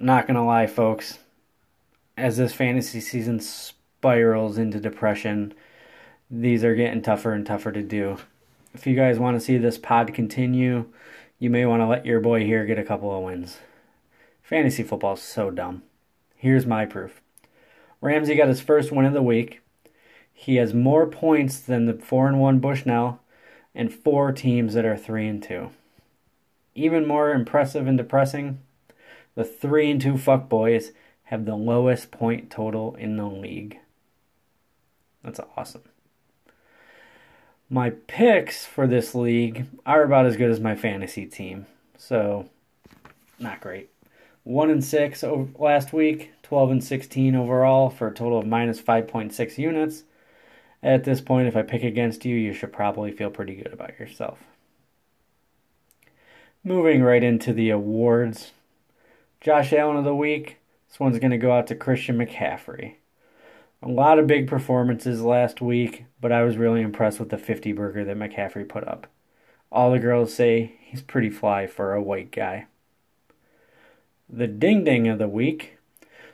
not gonna lie, folks, as this fantasy season spirals into depression, these are getting tougher and tougher to do. If you guys want to see this pod continue, you may want to let your boy here get a couple of wins. Fantasy football is so dumb. Here's my proof. Ramsey got his first win of the week. He has more points than the 4 and 1 Bushnell and four teams that are 3 and 2. Even more impressive and depressing, the 3 and 2 fuck boys have the lowest point total in the league. That's awesome. My picks for this league are about as good as my fantasy team. So, not great. 1 and 6 last week, 12 and 16 overall for a total of minus 5.6 units. At this point, if I pick against you, you should probably feel pretty good about yourself. Moving right into the awards. Josh Allen of the week. This one's going to go out to Christian McCaffrey. A lot of big performances last week, but I was really impressed with the 50 burger that McCaffrey put up. All the girls say he's pretty fly for a white guy. The ding ding of the week.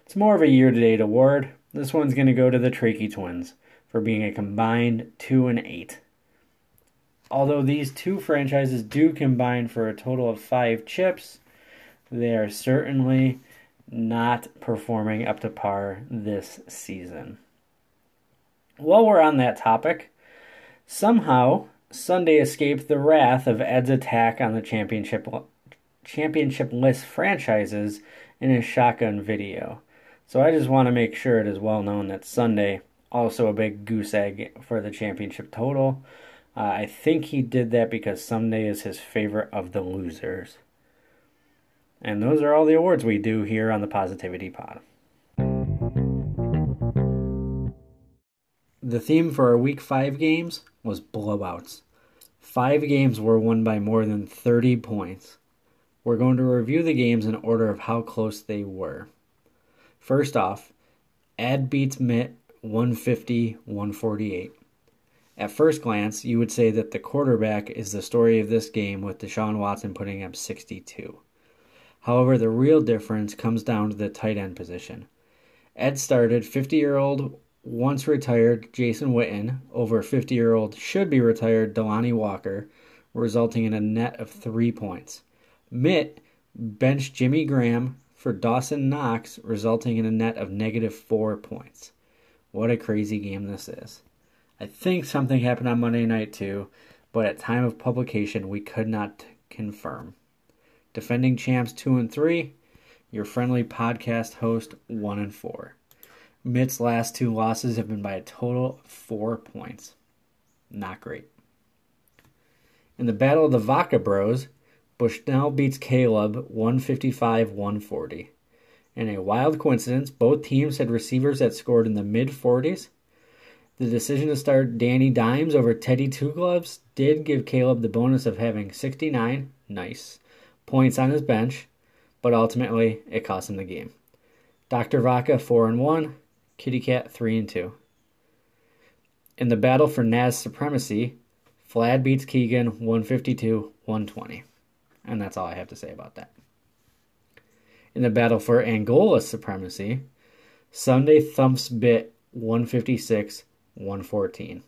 It's more of a year to date award. This one's going to go to the Trakey twins for being a combined 2 and 8. Although these two franchises do combine for a total of 5 chips, they are certainly not performing up to par this season. While we're on that topic, somehow Sunday escaped the wrath of Ed's attack on the championship championship list franchises in his shotgun video. So I just want to make sure it is well known that Sunday also a big goose egg for the championship total. Uh, I think he did that because Sunday is his favorite of the losers. And those are all the awards we do here on the Positivity Pod. The theme for our week five games was blowouts. Five games were won by more than 30 points. We're going to review the games in order of how close they were. First off, Ad beats Mitt 150 148. At first glance, you would say that the quarterback is the story of this game with Deshaun Watson putting up 62. However, the real difference comes down to the tight end position. Ed started 50 year old, once retired Jason Witten over 50 year old, should be retired Delanie Walker, resulting in a net of three points. Mitt benched Jimmy Graham for Dawson Knox, resulting in a net of negative four points. What a crazy game this is. I think something happened on Monday night too, but at time of publication we could not confirm. Defending champs 2 and 3, your friendly podcast host 1 and 4. Mitt's last two losses have been by a total of 4 points. Not great. In the Battle of the Vaca Bros, Bushnell beats Caleb 155 140. In a wild coincidence, both teams had receivers that scored in the mid 40s. The decision to start Danny Dimes over Teddy Two Gloves did give Caleb the bonus of having 69, nice, points on his bench, but ultimately it cost him the game. Dr. Vaca 4 and 1, Kitty Cat 3 and 2. In the battle for Naz supremacy, Flad beats Keegan 152 120. And that's all I have to say about that. In the battle for Angola supremacy, Sunday thumps bit 156 114.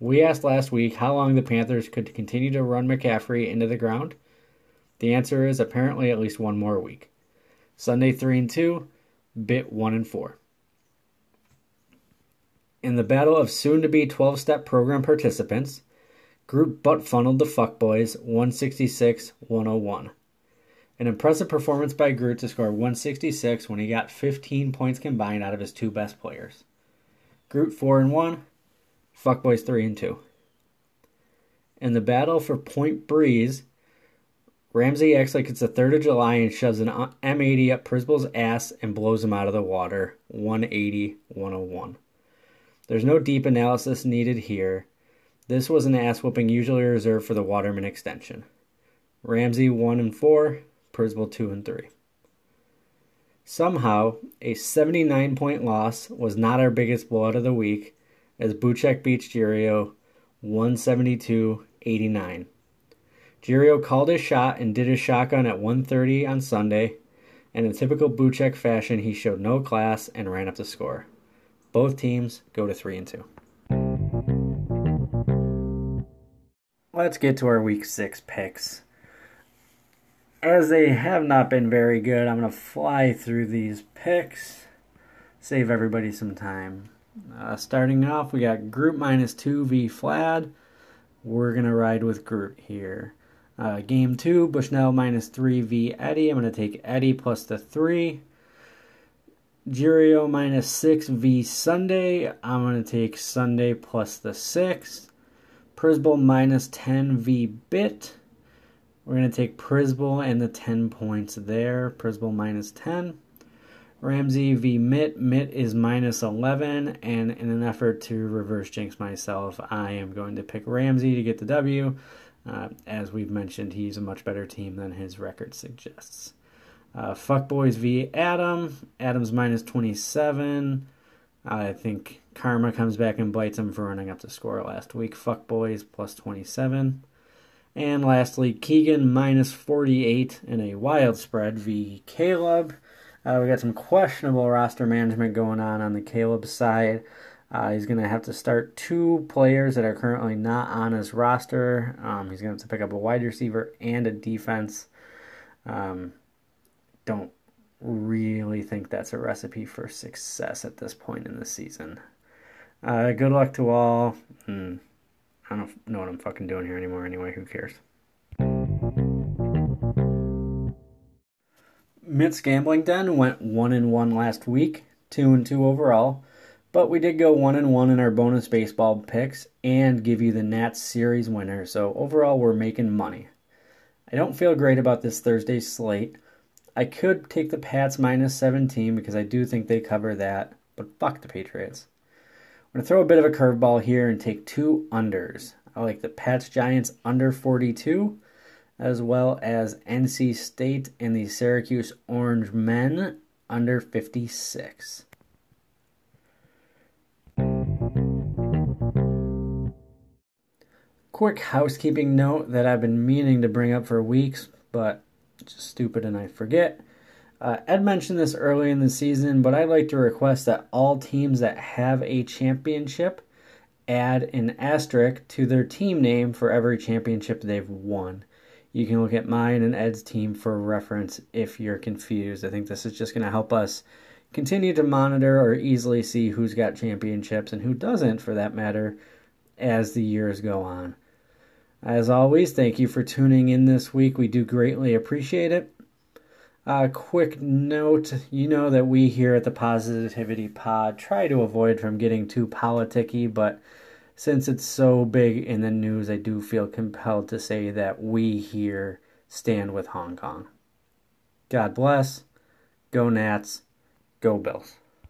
We asked last week how long the Panthers could continue to run McCaffrey into the ground. The answer is apparently at least one more week. Sunday 3 and 2, bit 1 and 4. In the battle of soon to be 12 step program participants, Groot butt funneled the fuckboys 166 101. An impressive performance by Groot to score 166 when he got 15 points combined out of his two best players. Groot 4 and 1, Fuckboys 3 and 2. In the battle for Point Breeze, Ramsey acts like it's the 3rd of July and shoves an M80 up Prisble's ass and blows him out of the water 180 101. There's no deep analysis needed here. This was an ass whooping usually reserved for the Waterman extension. Ramsey 1 and 4, Prisble 2 and 3. Somehow, a 79 point loss was not our biggest blowout of the week as Buchek beats Girio 172 89. Girio called his shot and did his shotgun at 1:30 on Sunday, and in typical Buchek fashion, he showed no class and ran up the score. Both teams go to 3 and 2. Let's get to our week 6 picks. As they have not been very good, I'm going to fly through these picks, save everybody some time. Uh, starting off, we got Groot minus 2 v Flad. We're going to ride with Groot here. Uh, game two, Bushnell minus 3 v Eddie. I'm going to take Eddie plus the 3. Jirio minus 6 v Sunday. I'm going to take Sunday plus the 6. Prisbal minus 10 v Bit. We're going to take Prisbal and the 10 points there. Prisbal minus 10. Ramsey v Mitt. Mitt is minus 11. And in an effort to reverse jinx myself, I am going to pick Ramsey to get the W. Uh, as we've mentioned, he's a much better team than his record suggests. Uh, Fuckboys v. Adam. Adam's minus 27. I think Karma comes back and bites him for running up the score last week. Fuckboys plus 27. And lastly, Keegan minus 48 in a wild spread v. Caleb. Uh, we got some questionable roster management going on on the Caleb side. Uh, he's going to have to start two players that are currently not on his roster. Um, he's going to have to pick up a wide receiver and a defense. Um, don't really think that's a recipe for success at this point in the season. Uh, good luck to all. Hmm. I don't know what I'm fucking doing here anymore anyway. Who cares? Mitt's Gambling Den went 1 and 1 last week, 2 and 2 overall. But we did go one and one in our bonus baseball picks and give you the Nats series winner. So overall, we're making money. I don't feel great about this Thursday slate. I could take the Pats minus 17 because I do think they cover that, but fuck the Patriots. I'm going to throw a bit of a curveball here and take two unders. I like the Pats Giants under 42, as well as NC State and the Syracuse Orange Men under 56. Quick housekeeping note that I've been meaning to bring up for weeks, but just stupid and I forget. Uh, Ed mentioned this early in the season, but I'd like to request that all teams that have a championship add an asterisk to their team name for every championship they've won. You can look at mine and Ed's team for reference if you're confused. I think this is just going to help us continue to monitor or easily see who's got championships and who doesn't, for that matter, as the years go on. As always, thank you for tuning in this week. We do greatly appreciate it. A uh, quick note you know that we here at the Positivity Pod try to avoid from getting too politicky, but since it's so big in the news, I do feel compelled to say that we here stand with Hong Kong. God bless. Go Nats. Go Bills.